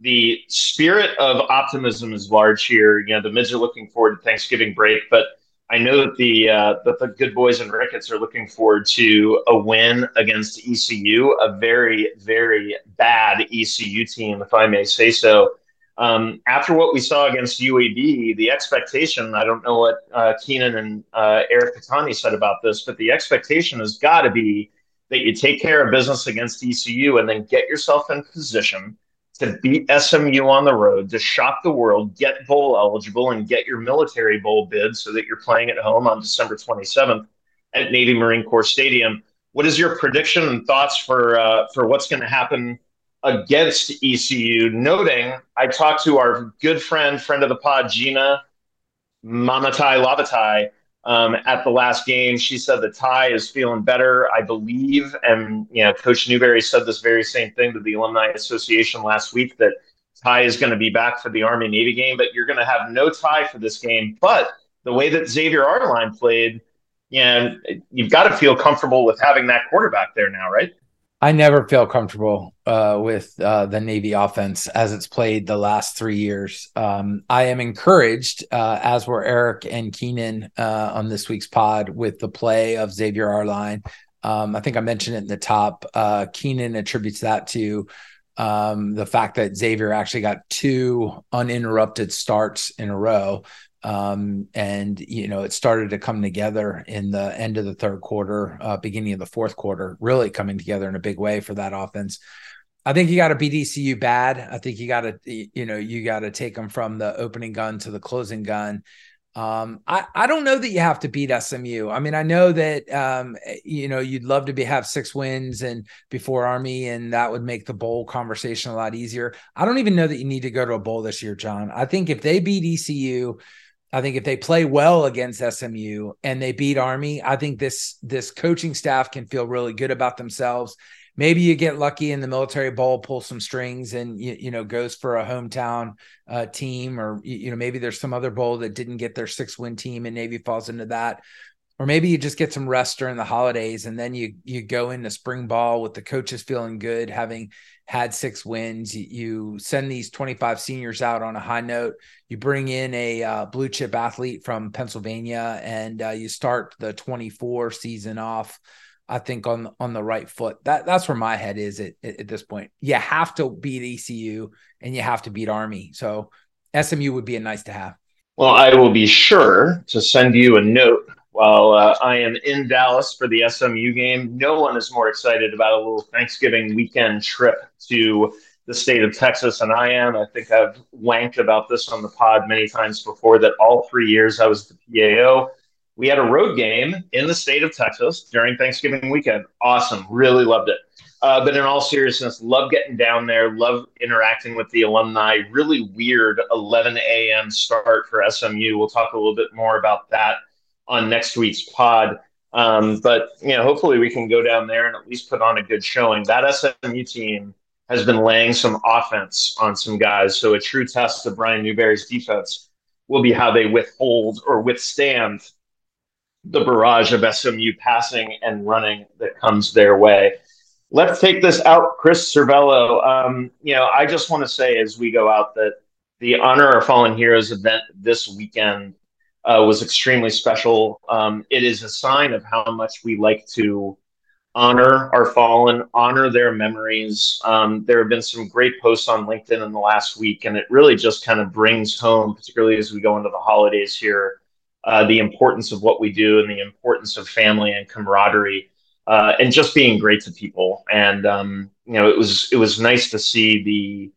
the spirit of optimism is large here. You know, the mids are looking forward to Thanksgiving break, but – I know that the uh, that the good boys and Ricketts are looking forward to a win against ECU, a very very bad ECU team, if I may say so. Um, after what we saw against UAB, the expectation, I don't know what uh, Keenan and uh, Eric Patani said about this, but the expectation has got to be that you take care of business against ECU and then get yourself in position to beat SMU on the road, to shock the world, get bowl eligible, and get your military bowl bid so that you're playing at home on December 27th at Navy Marine Corps Stadium. What is your prediction and thoughts for uh, for what's going to happen against ECU? Noting, I talked to our good friend, friend of the pod, Gina Mamatai Lavatai, um, at the last game. She said the tie is feeling better, I believe. And, you know, Coach Newberry said this very same thing to the Alumni Association last week that tie is going to be back for the Army Navy game, but you're going to have no tie for this game. But the way that Xavier Arline played, know, you've got to feel comfortable with having that quarterback there now, right? I never feel comfortable uh, with uh, the Navy offense as it's played the last three years. Um, I am encouraged, uh, as were Eric and Keenan uh, on this week's pod, with the play of Xavier Arline. Um, I think I mentioned it in the top. Uh, Keenan attributes that to um, the fact that Xavier actually got two uninterrupted starts in a row. Um, and you know it started to come together in the end of the third quarter, uh, beginning of the fourth quarter, really coming together in a big way for that offense. I think you got to beat bad. I think you got to you know you got to take them from the opening gun to the closing gun. Um, I, I don't know that you have to beat SMU. I mean, I know that um, you know you'd love to be have six wins and before Army, and that would make the bowl conversation a lot easier. I don't even know that you need to go to a bowl this year, John. I think if they beat ECU, I think if they play well against SMU and they beat Army, I think this this coaching staff can feel really good about themselves. Maybe you get lucky in the military bowl, pull some strings, and you, you know goes for a hometown uh, team, or you know maybe there's some other bowl that didn't get their six win team, and Navy falls into that. Or maybe you just get some rest during the holidays, and then you you go into spring ball with the coaches feeling good, having had six wins. You, send these 25 seniors out on a high note. You bring in a uh, blue chip athlete from Pennsylvania, and uh, you start the 24 season off. I think on on the right foot. That that's where my head is at, at this point. You have to beat ECU and you have to beat Army. So SMU would be a nice to have. Well, I will be sure to send you a note while uh, I am in Dallas for the SMU game, no one is more excited about a little Thanksgiving weekend trip to the state of Texas than I am. I think I've wanked about this on the pod many times before that all three years I was the PAO, we had a road game in the state of Texas during Thanksgiving weekend. Awesome. Really loved it. Uh, but in all seriousness, love getting down there, love interacting with the alumni. Really weird 11 a.m. start for SMU. We'll talk a little bit more about that on next week's pod. Um, but you know, hopefully we can go down there and at least put on a good showing. That SMU team has been laying some offense on some guys. So a true test of Brian Newberry's defense will be how they withhold or withstand the barrage of SMU passing and running that comes their way. Let's take this out, Chris Servello. Um, you know, I just want to say as we go out that the Honor Our Fallen Heroes event this weekend uh, was extremely special. Um, it is a sign of how much we like to honor our fallen, honor their memories. Um, there have been some great posts on LinkedIn in the last week, and it really just kind of brings home, particularly as we go into the holidays here, uh, the importance of what we do and the importance of family and camaraderie. Uh, and just being great to people, and um, you know, it was it was nice to see the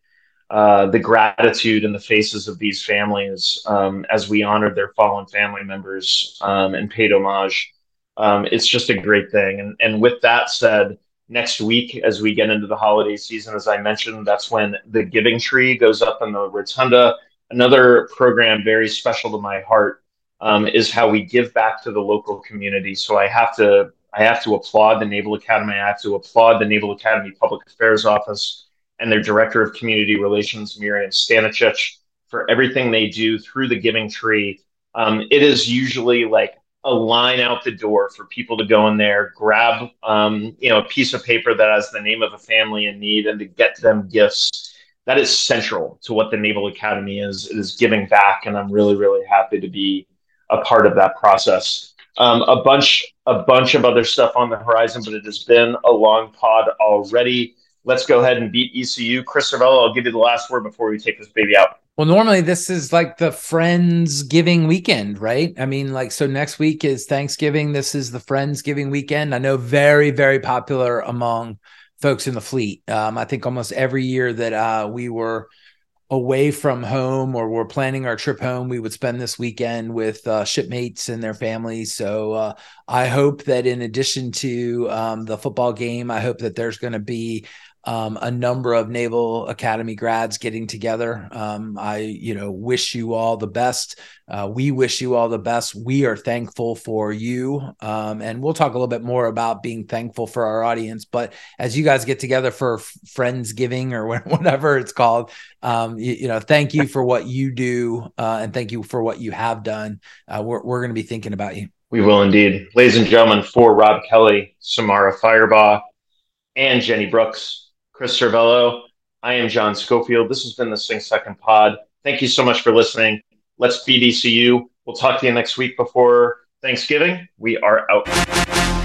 uh, the gratitude in the faces of these families um, as we honored their fallen family members um, and paid homage. Um, it's just a great thing. And, and with that said, next week, as we get into the holiday season, as I mentioned, that's when the Giving Tree goes up in the Rotunda. Another program very special to my heart um, is how we give back to the local community. So I have to I have to applaud the Naval Academy. I have to applaud the Naval Academy Public Affairs Office and their director of community relations, Miriam Stanicic, for everything they do through the Giving Tree. Um, it is usually like a line out the door for people to go in there, grab um, you know a piece of paper that has the name of a family in need, and to get them gifts. That is central to what the Naval Academy is. It is giving back, and I'm really, really happy to be a part of that process. Um, a bunch, a bunch of other stuff on the horizon, but it has been a long pod already let's go ahead and beat ECU. Chris Servello, I'll give you the last word before we take this baby out. Well, normally this is like the Friends Giving weekend, right? I mean, like, so next week is Thanksgiving. This is the Friends Giving weekend. I know very, very popular among folks in the fleet. Um, I think almost every year that uh, we were away from home or we're planning our trip home, we would spend this weekend with uh, shipmates and their families. So uh, I hope that in addition to um, the football game, I hope that there's going to be um, a number of Naval Academy grads getting together. Um, I, you know, wish you all the best. Uh, we wish you all the best. We are thankful for you, um, and we'll talk a little bit more about being thankful for our audience. But as you guys get together for Friendsgiving or *laughs* whatever it's called, um, you, you, know, thank you for what you do, uh, and thank you for what you have done. Uh, we're we're going to be thinking about you. We will indeed, ladies and gentlemen. For Rob Kelly, Samara Firebaugh, and Jennie Brooks. Chris Servello. I am John Schofield. This has been the Sing Second Pod. Thank you so much for listening. Let's ECU. We'll talk to you next week before Thanksgiving. We are out.